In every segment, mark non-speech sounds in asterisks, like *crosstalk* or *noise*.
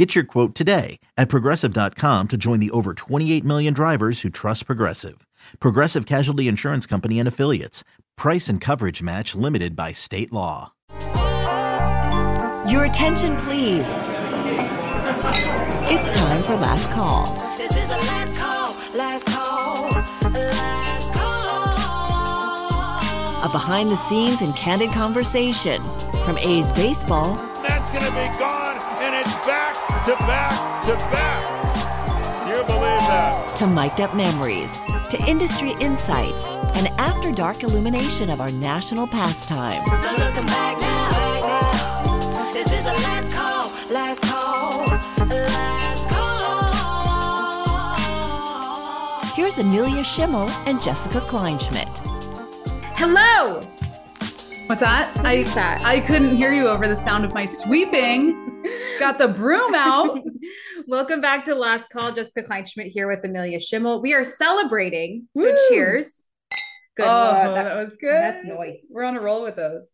Get your quote today at progressive.com to join the over 28 million drivers who trust Progressive. Progressive Casualty Insurance Company and Affiliates. Price and coverage match limited by state law. Your attention, please. It's time for Last Call. This is the last call, last call, last call. A behind the scenes and candid conversation from A's Baseball That's going to be gone, and it's back to back to back. You believe that? to mic'd up memories to industry insights and after dark illumination of our national pastime. No looking back now, back now. This is the last call, last call, last call. Here's Amelia Schimmel and Jessica Kleinschmidt. Hello. What's that? I I couldn't hear you over the sound of my sweeping. Got the broom out. *laughs* Welcome back to Last Call. Jessica Kleinschmidt here with Amelia Schimmel. We are celebrating. So Woo. cheers. Good. Oh, uh, that, was good. That's noise. We're on a roll with those.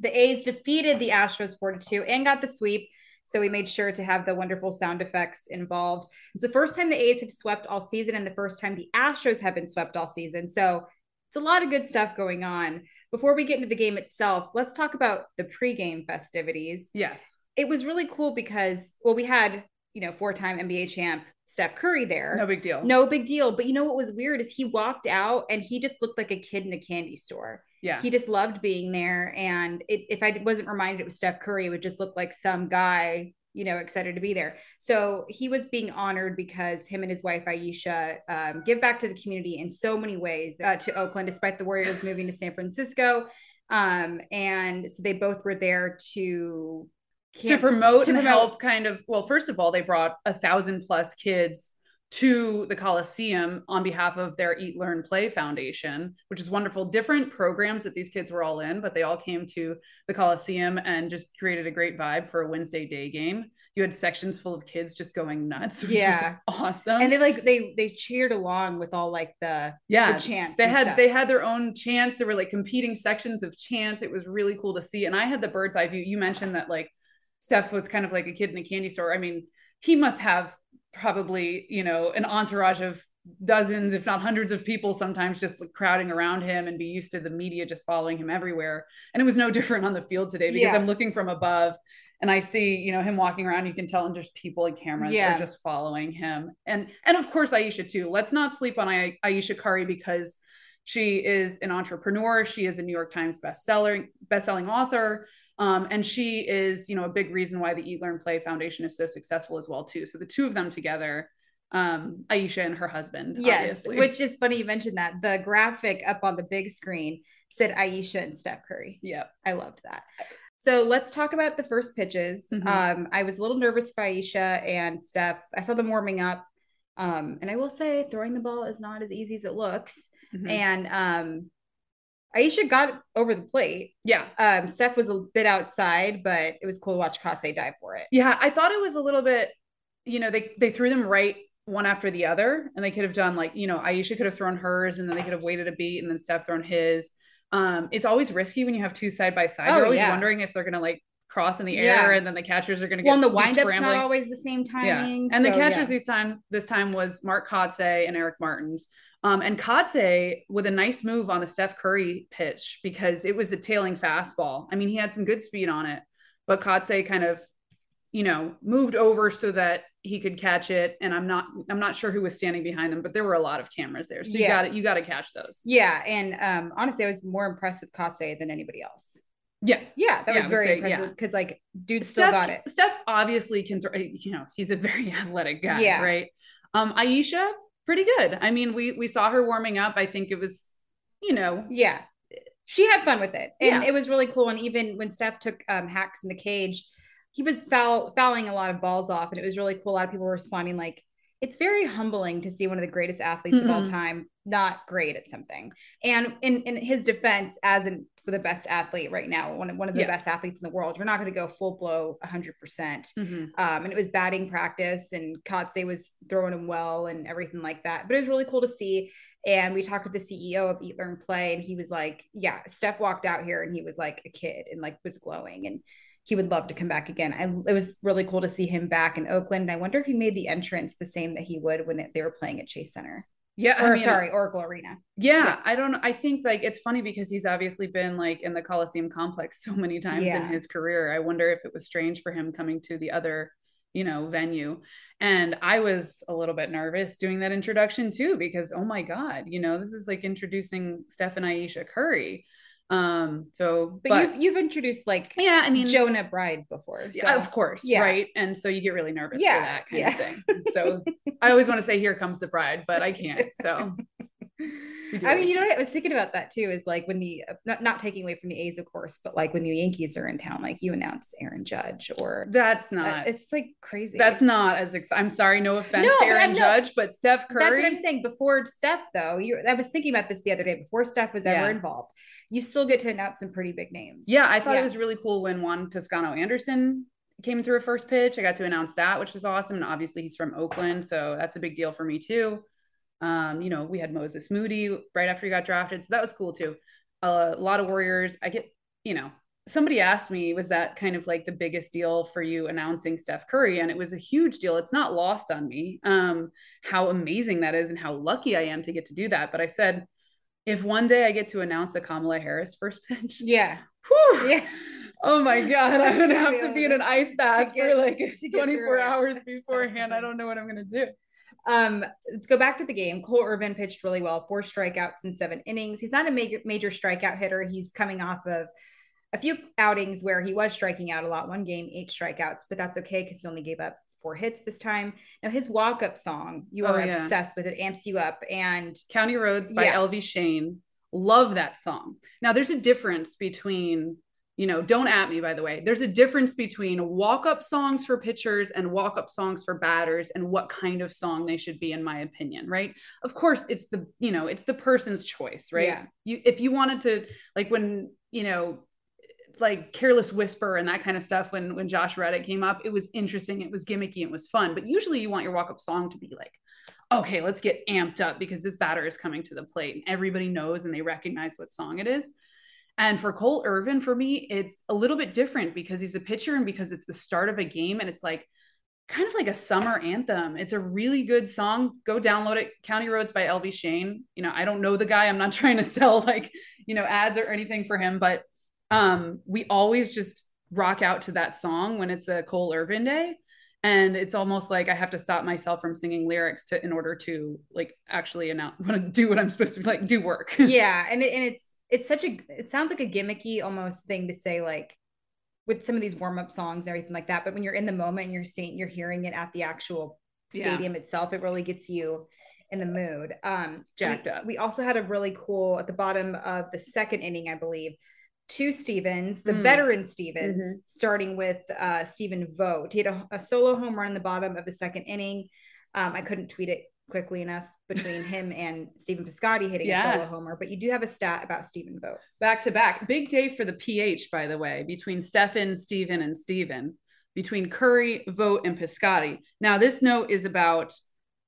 The A's defeated the Astros 4 2 and got the sweep. So we made sure to have the wonderful sound effects involved. It's the first time the A's have swept all season and the first time the Astros have been swept all season. So it's a lot of good stuff going on. Before we get into the game itself, let's talk about the pregame festivities. Yes. It was really cool because, well, we had, you know, four time NBA champ Steph Curry there. No big deal. No big deal. But you know what was weird is he walked out and he just looked like a kid in a candy store. Yeah. He just loved being there. And it, if I wasn't reminded it was Steph Curry, it would just look like some guy, you know, excited to be there. So he was being honored because him and his wife, Ayesha, um, give back to the community in so many ways uh, to Oakland, despite the Warriors moving to San Francisco. Um, and so they both were there to to promote to and promote- help kind of well first of all they brought a thousand plus kids to the coliseum on behalf of their eat learn play foundation which is wonderful. Different programs that these kids were all in but they all came to the coliseum and just created a great vibe for a wednesday day game. You had sections full of kids just going nuts *laughs* which was Yeah. awesome. And they like they they cheered along with all like the yeah. the chants they had stuff. they had their own chants. There were like competing sections of chants. It was really cool to see. And i had the bird's eye view. You mentioned that like steph was kind of like a kid in a candy store i mean he must have probably you know an entourage of dozens if not hundreds of people sometimes just like crowding around him and be used to the media just following him everywhere and it was no *laughs* different on the field today because Yeah. i'm looking from above and I see, you know, him walking around. You can tell, and just people and cameras Yeah. are just following him, and and of course Ayesha too. Let's not sleep on Ai- Ayesha Curry because she is an entrepreneur. She is a New York Times bestseller, bestselling author, um, and she is, you know, a big reason why the Eat Learn Play Foundation is so successful as well too. So the two of them together, um, Ayesha and her husband, Yes, obviously. which is funny you mentioned that. The graphic up on the big screen said Ayesha and Steph Curry. yeah, I loved that. So let's talk about the first pitches. Mhm. Um, I was a little nervous for Ayesha and Steph. I saw them warming up. Um, and I will say throwing the ball is not as easy as it looks. Mhm. And um, Ayesha got over the plate. yeah. Um, Steph was a bit outside, but it was cool to watch Kotsay dive for it. Yeah, I thought it was a little bit, you know, they they threw them right one after the other, and they could have done like, you know, Ayesha could have thrown hers, and then they could have waited a beat, and then Steph thrown his. Um, it's always risky when you have two side by side. Oh, You're always yeah. wondering if they're gonna like cross in the air, Yeah. and then the catchers are gonna get Well, and the be wind up's not always the same timing. And the catchers yeah. this time this time was Mark Kotsay and Eric Martins. Um, and Kotsay with a nice move on the Steph Curry pitch because it was a tailing fastball. I mean, he had some good speed on it, but Kotsay kind of, you know, moved over so that he could catch it. And I'm not I'm not sure who was standing behind them, but there were a lot of cameras there. So you Yeah. got it, you got to catch those. Yeah, and um, honestly, I was more impressed with Kotsay than anybody else. Yeah. Yeah, that Yeah, was very say, impressive yeah. because like dude still Steph, got it. Steph obviously can throw, you know, he's a very *laughs* athletic guy, Yeah. right? Um, Ayesha, pretty good. I mean, we we saw her warming up. I think it was, you know, Yeah. She had fun with it. And Yeah. it was really cool. And even when Steph took um, hacks in the cage, he was foul, fouling a lot of balls off. And it was really cool. A lot of people were responding like, it's very humbling to see one of the greatest athletes of all time not great at something. And in, in his defense, as in the best athlete right now, one of, one of the Yes. best athletes in the world, you're not going to go full blow 100%. Mhm. Um, and it was batting practice, and Kotsay was throwing him well and everything like that. But it was really cool to see. And we talked with the CEO of Eat Learn Play, and he was like, "Yeah, Steph walked out here, and he was like a kid, and like was glowing, and he would love to come back again." I, it was really cool to see him back in Oakland. And I wonder if he made the entrance the same that he would when they were playing at Chase Center, Yeah, or I mean, sorry, Oracle Arena. Yeah, Yeah. I don't. I think like it's funny because he's obviously been like in the Coliseum complex *laughs* so many times Yeah. in his career. I wonder if it was strange for him coming to the other, you know, venue. And I was a little bit nervous doing that introduction too because oh my god, you know, this is like introducing Steph and Ayesha Curry. Um, so But, you've you've introduced like yeah, I mean Jonah Bride before, so. yeah, of course, Yeah. right? And so you get really nervous Yeah, for that kind yeah. of thing. So I always want to say, "Here comes the bride," but I can't. So *laughs* I mean, you know what? I was thinking about that too. Is like when the not not taking away from the A's, of course, but like when the Yankees are in town, like you announce Aaron Judge or That's uh, not. it's like crazy. that's not as. Ex- I'm sorry, no offense, No, Aaron no. Judge, but Steph Curry. That's what I'm saying. Before Steph, though, you I was thinking about this the other day. Before Steph was ever Yeah. involved, you still get to announce some pretty big names. Yeah, I thought Yeah. it was really cool when Juan Toscano Anderson came through a first pitch. I got to announce that, which was awesome. And obviously, he's from Oakland, so that's a big deal for me too. Um, you know, we had Moses Moody right after he got drafted, so that was cool too. a lot of Warriors. I get, you know, somebody asked me, was that kind of like the biggest deal for you announcing Steph Curry? And it was a huge deal. It's not lost on me um, how amazing that is and how lucky I am to get to do that. But I said, if one day I get to announce a Kamala Harris first *laughs* pitch, yeah, whew, yeah. Oh my *laughs* God, I'm gonna have to be in an ice bath get- for like 24 hours *laughs* beforehand. I don't know what I'm gonna do. Um, let's go back to the game. Cole Irvin pitched really well, four strikeouts in seven innings. He's not a major major strikeout hitter. He's coming off of a few outings where he was striking out a lot. One game, eight strikeouts, but that's okay because he only gave up four hits this time. Now his walk up song, you Oh, are yeah. obsessed with it, amps you up, and County Roads by Yeah. LV Shane. Love that song. Now there's a difference between, you know, don't at me by the way. There's a difference between walk-up songs for pitchers and walk-up songs for batters and what kind of song they should be in my opinion, right? Of course, it's the, you know, it's the person's choice, right? Yeah. You if you wanted to like when, you know, like careless whisper and that kind of stuff when when Josh Reddick came up, it was interesting, it was gimmicky, it was fun. But usually you want your walk-up song to be like okay, let's get amped up because this batter is coming to the plate and everybody knows and they recognize what song it is. And for Cole Irvin, for me, it's a little bit different because he's a pitcher and because it's the start of a game and it's like kind of like a summer anthem. It's a really good song. Go download it. County Roads by LV Shane. You know, I don't know the guy. I'm not *laughs* trying to sell like, you know, ads or anything for him, but um we always just rock out to that song when it's a Cole Irvin day and it's almost like I have to stop myself from singing lyrics to in order to like actually announce *laughs* want to do what I'm supposed to like do work. *laughs* yeah, and it, and it's it's such a it sounds like a gimmicky almost thing to say like with some of these warm up songs and everything like that. But when you're in the moment and you're seeing you're hearing it at the actual Yeah. stadium itself, it really gets you in the mood. Um, Jacked we, up. We also had a really cool at the bottom of the second inning, I believe. Two Stevens, the Mm. veteran Stevens, Mhm. starting with uh, Stephen Vogt. He had a, a solo home run in the bottom of the second inning. Um, I couldn't tweet it quickly enough between him and Stephen Piscotty hitting Yeah. a solo homer, but you do have a stat about Stephen Vogt. back to back. Big day for the PH, by the way, between Stefan, Stephen, and Stephen, between Curry, Vogt, and Piscotty. Now, this note is about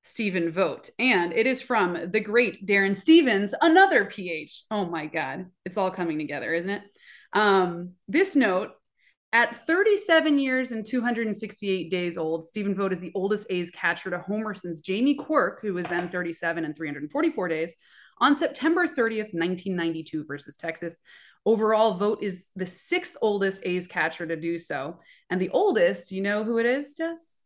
Stephen Vogt, and it is from the great Darren Stevens, another PH. Oh my God. It's all coming together, isn't it? Um, this note at 37 years and 268 days old, Stephen Vogt is the oldest A's catcher to homer since Jamie Quirk, who was then 37 and 344 days, on September 30th, 1992 versus Texas. Overall, Vogt is the sixth oldest A's catcher to do so. And the oldest, you know who it is, Jess?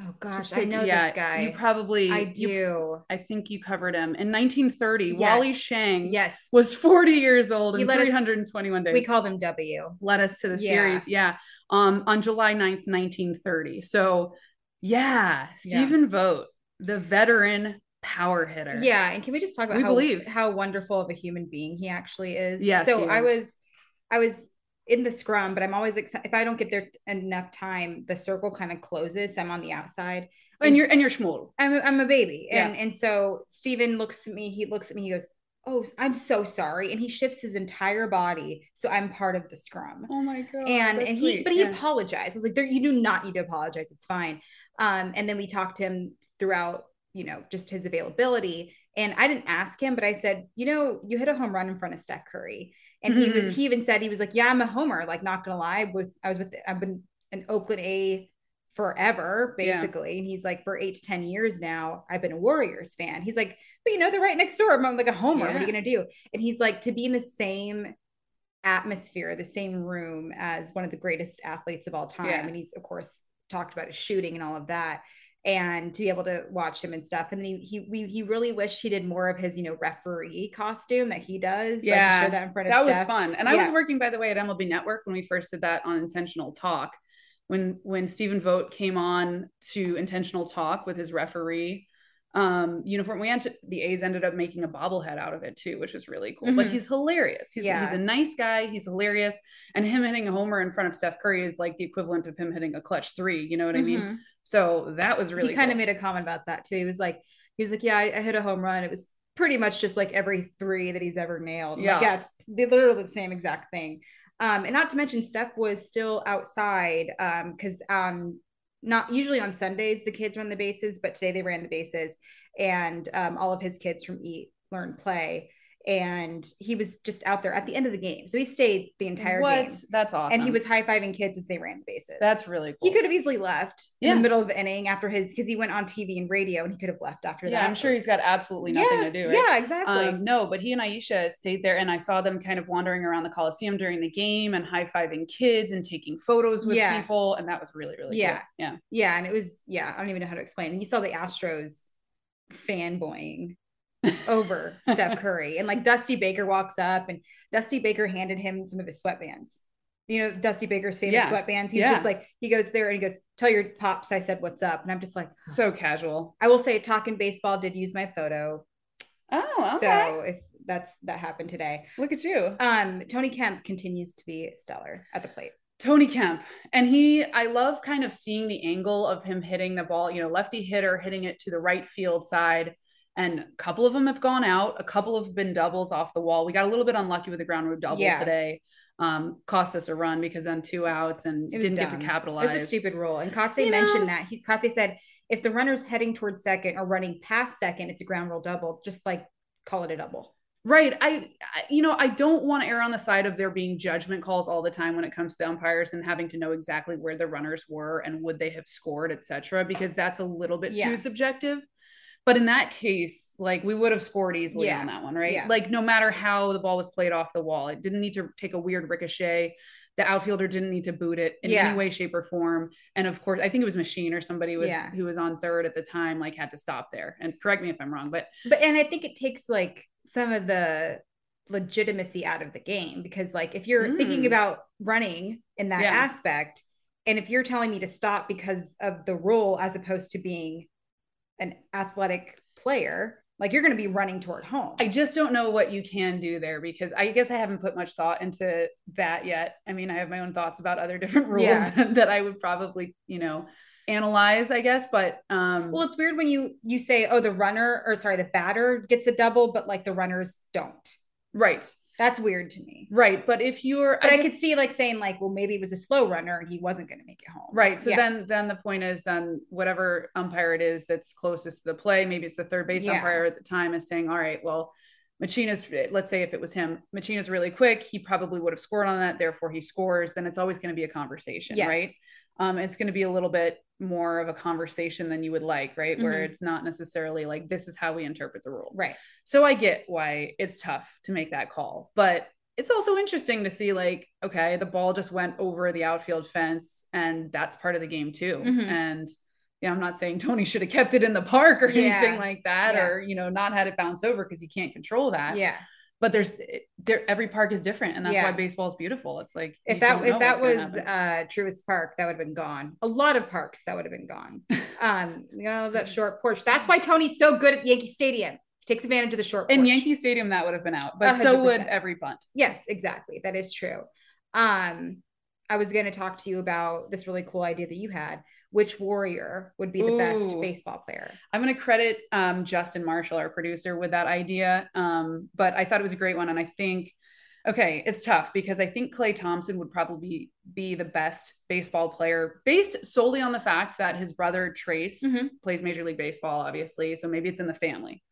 Oh gosh, I know yeah, this guy. You probably I you- do. I think you covered him. In 1930, Yes. Wally Schang yes, was 40 years old and let us- 321 days. we called him W. led us to the Yeah. series. Yeah. Um, on July 9th, 1930. So yeah, Stephen Vogt, the veteran power hitter. Yeah, and can we just talk about We how, believe. how wonderful of a human being he actually is? Yeah. So I was, I was in the scrum, but I'm always excited. If I don't get there enough time, the circle kind of closes. So I'm on the outside. and you're and you're schmolled. I'm a, I'm a baby. Yeah. And and so Steven looks at me, he looks at me, he goes, Oh, I'm so sorry. And he shifts his entire body. So I'm part of the scrum. Oh my god. and and he sweet. but he Yeah. apologized. I was like, there you do not need to apologize. It's fine. Um, and then we talked to him throughout, you know, just his availability. And I didn't ask him, but I said, you know, you hit a home run in front of Steph Curry. And he Mhm. was he even said he was like, Yeah, I'm a homer. Like, not gonna lie, with I was with I've been an Oakland A forever, Yeah. basically. And he's like, for eight to 10 years now, I've been a Warriors fan. He's like, but you know, they're right next door. I'm like a homer. What are you gonna do? And he's like, to be in the same atmosphere, the same room as one of the greatest athletes of all time. Yeah. And he's of course talked about his shooting and all of that. And to be able to watch him and stuff. And then he he we, he really wished he did more of his, you know, referee costume that he does. like, Yeah, show that in front of that was Steph. fun. And I was working, by the way, at MLB Network when we first did that on Intentional Talk. When when Stephen Vogt came on to Intentional Talk with his referee um uniform, we ent- the A's ended up making a bobblehead out of it too, which was really cool. But Mhm. he's hilarious. He's Yeah. he's a nice guy. He's hilarious. And him hitting a homer in front of Steph Curry is like the equivalent of him hitting a clutch three. You know what I mean? Mhm. So that was really he kind of cool. made a comment about that too. He was like, he was like, yeah, I, I hit a home run. It was pretty much just like every three that he's ever nailed. I'm like, Yeah. yeah, it's literally the same exact thing. Um, and not to mention, Steph was still outside um, because um, not usually on Sundays the kids run the bases, but today they ran the bases, and um, all of his kids from Eat, Learn, Play, and he was just out there at the end of the game, so he stayed the entire what? game, That's awesome. and he was high fiving kids as they ran the bases. that's really cool. He could have easily left in the middle of the inning after his because he went on TV and radio and he could have left after yeah, that. I'm sure he's got absolutely nothing yeah, to do. Right? Yeah, exactly. Um, no, but he and Ayesha stayed there, and I saw them kind of wandering around the Coliseum during the game and high fiving kids and taking photos with Yeah. people, and that was really, really Yeah. cool. Yeah, yeah, and it was yeah, I don't even know how to explain. And you saw the Astros fanboying over *laughs* Steph Curry, and like Dusty Baker walks up, and Dusty Baker handed him some of his sweatbands. You know, Dusty Baker's famous Yeah. sweatbands. He's Yeah. just like he goes there and he goes, "Tell your pops I said what's up," and I'm just like, so casual. I will say, talking baseball did use my photo, Oh, okay. so if that's that happened today. Look at you, Um, Tony Kemp continues to be stellar at the plate. Tony Kemp, and he. I love kind of seeing the angle of him hitting the ball. You know, lefty hitter hitting it to the right field side. And a couple of them have gone out. A couple have been doubles off the wall. We got a little bit unlucky with the ground rule double Yeah. today. Um, cost us a run because then two outs and didn't get to dumb. capitalize. It's a stupid rule. And Kotsay You know- mentioned that. He Kotsay said if the runner's heading towards second or running past second, it's a ground rule double. Just like call it a double. Right. I, I- you know, I don't want to err on the side of there being judgment calls all the time when it comes to the umpires and having to know exactly where the runners were and would they have scored, et cetera, because that's a little bit Yeah. too subjective. But in that case, like we would have scored easily Yeah. on that one, right? Yeah. Like no matter how the ball was played off the wall, it didn't need to take a weird ricochet. The outfielder didn't need to boot it in Yeah. any way, shape, or form. And of course, I think it was Machín or somebody was who was on third at the time, like had to stop there. And correct me if I'm wrong, but But and I think it takes like some of the legitimacy out of the game because like if you're thinking Mm. about running in that aspect, and if you're telling me to stop because of the rule as opposed to being an athletic player, like you're going to be running toward home. I just don't know what you can do there because I guess I haven't put much thought into that yet. I mean, I have my own thoughts about other *laughs* different rules Yeah. *laughs* that I would probably, you know, analyze, I guess. But um Well, it's weird when you you say, "Oh, the runner or sorry, the batter gets a double, but like the runners don't." right, That's weird to me. right. But if you're But I, could guess- see like saying like, "Well, maybe it was a slow runner and he wasn't going to make it home." Right. So Yeah. then then the point is then whatever umpire it is that's closest to the play, maybe it's the third base Yeah. umpire at the time is saying, all right, well, Machín's let's say if it was him, Machín's really quick, he probably would have scored on that, therefore he scores, then it's always going to be a conversation, Yes. right? Um, it's going to be a little bit more of a conversation than you would like, right? Where Mhm. it's not necessarily like this is how we interpret the rule. Right. So I get why it's tough to make that call, but it's also interesting to see like, okay, the ball just went over the outfield fence and that's part of the game too. Mhm. And yeah, I'm not saying *laughs* Tony should have kept it in the park or Yeah. anything like that, Yeah. or you know, not had it bounce over because you can't control that. Yeah. But there's there, every park is different, and that's Yeah. why baseball is beautiful. It's like If that if that was uh Truist Park, that would have been gone. A lot of parks that would have been gone. *laughs* Um, you know that short porch. That's why Tony's so good at Yankee Stadium. He takes advantage of the short in. Yankee Stadium that would have been out, but so would every bunt. Yes, exactly. That is true. Um, I was going to talk to you about this really cool idea that you had. Which warrior would be the best baseball player? I'm going to credit um, Justin Marshall, our producer, with that idea. Um, but I thought it was a great one. And I think, okay, it's tough because I think Klay Thompson would probably be the best baseball player based solely on the fact that his brother Trace Mhm. plays Major League Baseball, obviously. So maybe it's in the family.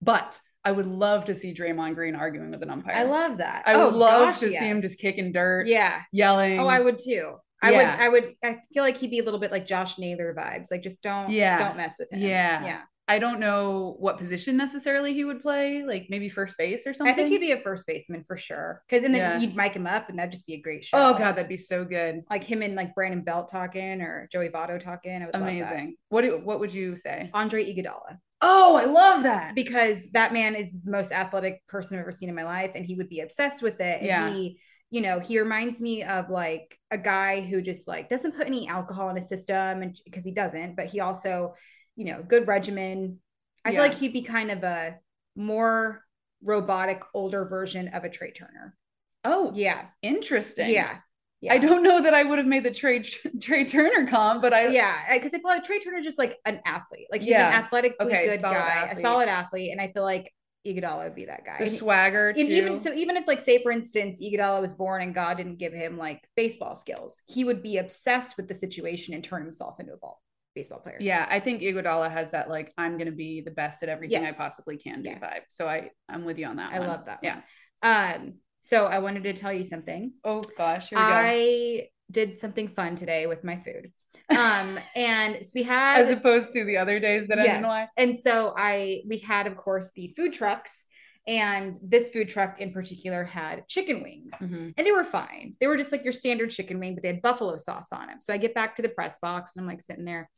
But I would love to see Draymond Green arguing with an umpire. I love that. I would Oh, love gosh, to see him just kicking dirt, Yeah. yelling. Oh, I would too. I Yeah. would. I would. I feel like he'd be a little bit like Josh Naylor vibes. Like just don't. Yeah. Don't mess with him. Yeah. Yeah. I don't know what position necessarily he would play, like maybe first base or something. I think he'd be a first baseman for sure. Because and then Yeah. you'd mic him up, and that'd just be a great show. Oh god, that'd be so good. like him and like Brandon Belt talking or Joey Votto talking. I would. Amazing. What do, what would you say? Andre Iguodala Oh, I love that. because that man is the most athletic person I've ever seen in my life, and he would be obsessed with it. And Yeah. he, you know, he reminds me of like a guy who just like doesn't put any alcohol in his system, and because he doesn't, but he also, you know, good regimen. I Yeah. feel like he'd be kind of a more robotic, older version of a Trea Turner. Oh, Yeah, interesting. yeah, yeah. I don't know that I would have made the Trey Trea Turner comp, but I yeah, because I feel like Trea Turner just like an athlete, like he's Yeah. an athletically Okay, good guy, athlete. a solid athlete, and I feel like Iguodala would be that guy. the swagger too. and even so, even if like say for instance, Iguodala was born and God didn't give him like baseball skills, he would be obsessed with the situation and turn himself into a ball baseball player. yeah, I think Iguodala has that like I'm gonna be the best at everything Yes. I possibly can do Yes. vibe. So I I'm with you on that. I one. love that. Yeah. One. Um. So I wanted to tell you something. Oh gosh, here we go. I did something fun today with my food. Um. and so we had As opposed to the other days that I didn't lie. And so I we had, of course, the food trucks, and this food truck in particular had chicken wings. Mhm. And they were fine. They were just like your standard chicken wing, but they had buffalo sauce on them. So I get back to the press box and I'm like sitting there.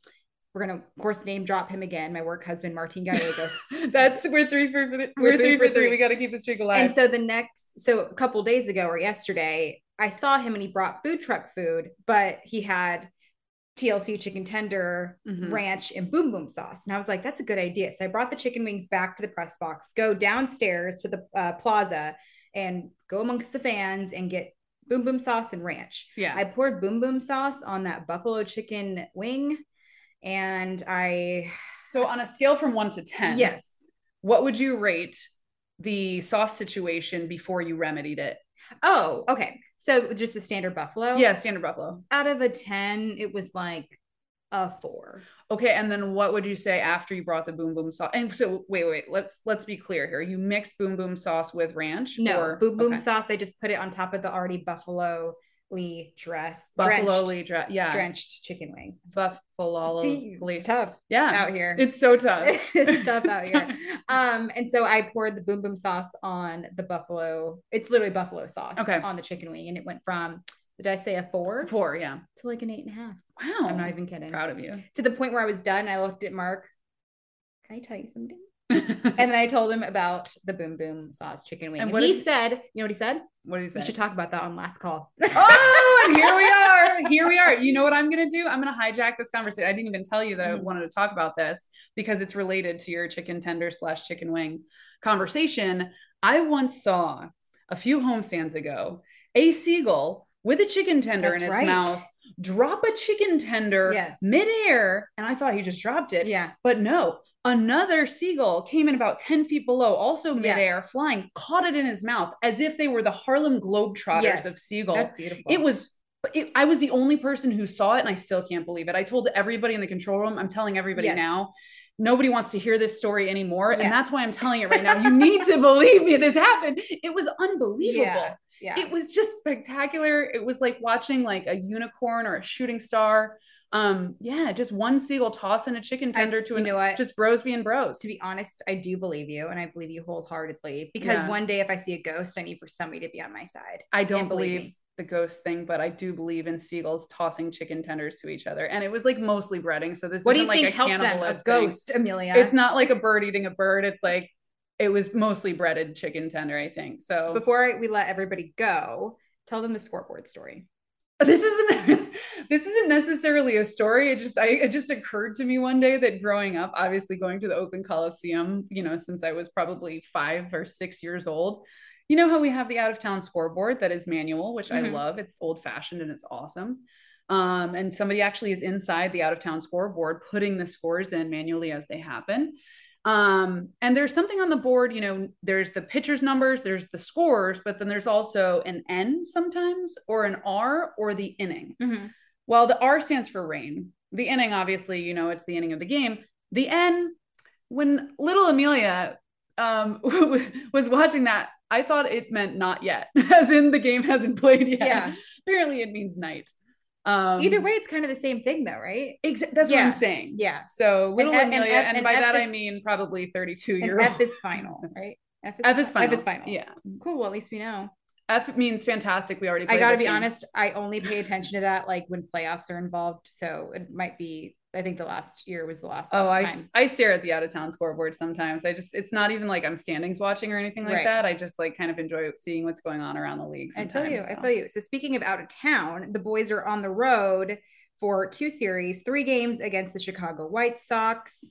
We're gonna, of course, name drop him again, my work husband, Martin Gallegos. *laughs* That's we're three for we're, we're three, for three. We got to keep the streak alive. and so the next, so a couple days ago or yesterday, I saw him and he brought food truck food, but he had TLC chicken tender, Mhm. ranch, and boom boom sauce. And I was like, that's a good idea. So I brought the chicken wings back to the press box, go downstairs to the uh, plaza and go amongst the fans and get boom boom sauce and ranch. yeah, I poured boom boom sauce on that buffalo chicken wing and I, so on a scale from one to ten, yes. what would you rate the sauce situation before you remedied it? Oh, okay. So just the standard buffalo. Yeah, standard buffalo. Out of a 10, it was like a four. Okay, and then what would you say after you brought the boom boom sauce? And so wait, wait, let's let's be clear here. You mixed boom boom sauce with ranch? No, or- boom boom okay. sauce. I just put it on top of the already buffalo lee dress, Buffalo drenched, Lee dra- yeah. drenched chicken wings. Buffalo Lee. it's tough Yeah. out here. It's so tough. *laughs* it's tough out *laughs* It's here. Um, and so I poured the boom boom sauce on the buffalo. It's literally buffalo sauce Okay. on the chicken wing, and it went from did I say a four Four, yeah. to like an eight and a half? Wow. I'm not even kidding. proud of you. To the point where I was done, I looked at Mark. Can I tell you something? And then I told him about the boom boom sauce chicken wing. And And, he did- said, you know what he said? what do you say? We should talk about that on last call. oh, and here we *laughs* are. Here we are. You know what I'm going to do? I'm going to hijack this conversation. I didn't even tell you that I Mhm. wanted to talk about this because it's related to your chicken tender slash chicken wing conversation. I once saw a few homestands ago a seagull with a chicken tender That's in its right. mouth drop a chicken tender Yes. midair. And I thought he just dropped it. yeah. But no, another seagull came in about 10 feet below, also Yeah. midair, flying, caught it in his mouth as if they were the Harlem Globetrotters Yes. of seagull. That's beautiful. It was, it, I was the only person who saw it, and I still can't believe it. I told everybody in the control room, I'm telling everybody Yes. now. Nobody wants to hear this story anymore. Yes. And that's why I'm telling it right now. You need to *laughs* believe me. This happened. It was unbelievable. Yeah. Yeah. It was just spectacular. It was like watching like a unicorn or a shooting star. Um, yeah, just one seagull tossing a chicken I- tender to you an know what? just bros being bros. to be honest, I do believe you, and I believe you wholeheartedly. Because Yeah. one day, if I see a ghost, I need for somebody to be on my side. I don't believe believe the ghost thing, but I do believe in seagulls tossing chicken tenders to each other. And it was like mostly breading. So this What do you like think a helped them? A cannibalist thing. ghost, Amelia. It's not like a bird eating a bird. It's like it was mostly breaded chicken tender, I think. So Before we let everybody go, tell them the scoreboard story. this isn't *laughs* this isn't necessarily a story. It just I it just occurred to me one day that growing up, obviously going to the Oakland Coliseum, you know, since I was probably five or six years old, you know how we have the out of town scoreboard that is manual, which I Mhm. love. It's old fashioned and it's awesome. Um, and somebody actually is inside the out of town scoreboard putting the scores in manually as they happen. Um, and there's something on the board, you know, there's the pitcher's numbers, there's the scores, but then there's also an N sometimes, or an R, or the inning. Mhm. Well, the R stands for rain. The inning, obviously, you know, it's the inning of the game. The N, when little Amelia um, *laughs* was watching that, I thought it meant not yet, *laughs* as in the game hasn't played yet. Yeah. Apparently, it means night. Um, Either way, it's kind of the same thing, though, right? exa- that's what I'm saying. Yeah. So little and- and Amelia, F- and, and by F that I mean probably 32 And year old. F is final, right? F is fi- final. F is final. Yeah. Cool. Well, at least we know. F means fantastic. We already. I gotta be game. honest. I only pay attention to that like when playoffs are involved. So it might be. I think the last year was the last. Oh, I, time. I stare at the out of town scoreboard sometimes. I just it's not even like I'm standings watching or anything like Right. that. I just like kind of enjoy seeing what's going on around the league. I tell you, I so. tell you. So speaking of out of town, the boys are on the road for two series, three games against the Chicago White Sox,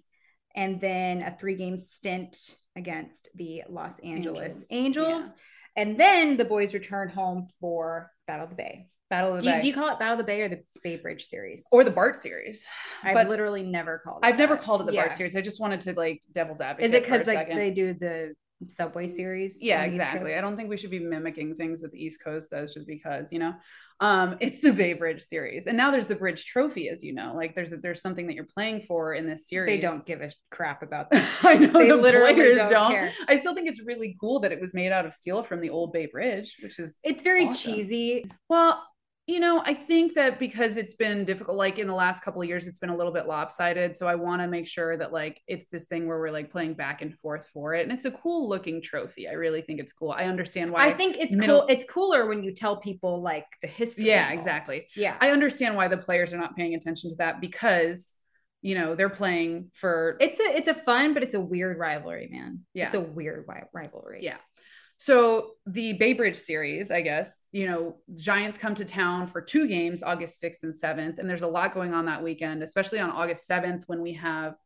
and then a three-game stint against the Los Angeles Angels, Angels. yeah. And then the boys return home for Battle of the Bay. Battle of Do the you, Bay do you call it Battle of the Bay or the Bay Bridge series? or the Bart series. I've but literally never called it. I've never called it the Yeah. Bart series. I just wanted to like devil's advocate. Is it because like second. they do the Subway series? yeah on the East exactly i don't think we should be mimicking things that the east coast does just because you know um it's the bay bridge series and now there's the bridge trophy as you know like there's a, there's something that you're playing for in this series They don't give a crap about *laughs* that. i know They the literally players don't don't, i still think it's really cool that it was made out of steel from the old bay bridge which is It's very Awesome. cheesy. well you know i think that because it's been difficult like in the last couple of years it's been a little bit lopsided so i want to make sure that like it's this thing where we're like playing back and forth for it and it's a cool looking trophy i really think it's cool i understand why I think it's middle- cool. It's cooler when you tell people like the history. yeah involved. exactly Yeah. I understand why the players are not paying attention to that because you know they're playing for it's a it's a fun, but it's a weird rivalry, man. Yeah. It's a weird wi- rivalry. yeah. So the Bay Bridge series, I guess, you know, Giants come to town for two games, August 6th and 7th, and there's a lot going on that weekend, especially on August 7th when we have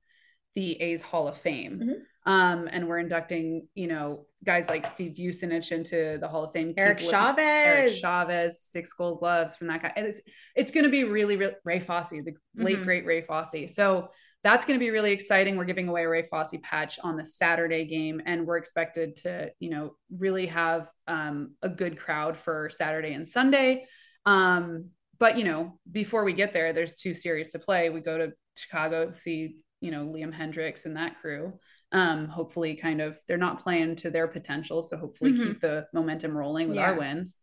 the A's Hall of Fame. Mhm. Um, and we're inducting, you know, guys like Steve Vucinich into the Hall of Fame. Eric Lip- Chavez. Eric Chavez, six gold gloves from that guy. And it's it's going to be really, really Ray Fosse, the late Mhm. great Ray Fosse. So that's going to be really exciting. We're giving away a Ray Fosse patch on the Saturday game, and we're expected to, you know, really have um, a good crowd for Saturday and Sunday. Um, but you know, before we get there, there's two series to play. We go to Chicago, see, you know, Liam Hendriks and that crew. Um, hopefully, kind of, they're not playing to their potential, so hopefully Mhm. keep the momentum rolling with Yeah. our wins.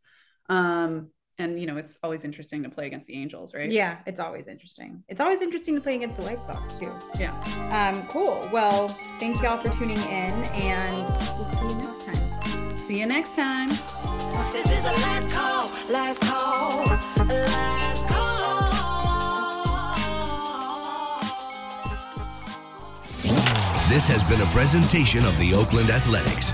Um, and you know, it's always interesting to play against the Angels, right? Yeah, it's always interesting. It's always interesting to play against the White Sox too. Yeah. Um, cool. Well, thank y'all for tuning in, and we'll see you next time. See you next time. This is the last call, last call, last call. This has been a presentation of the Oakland Athletics.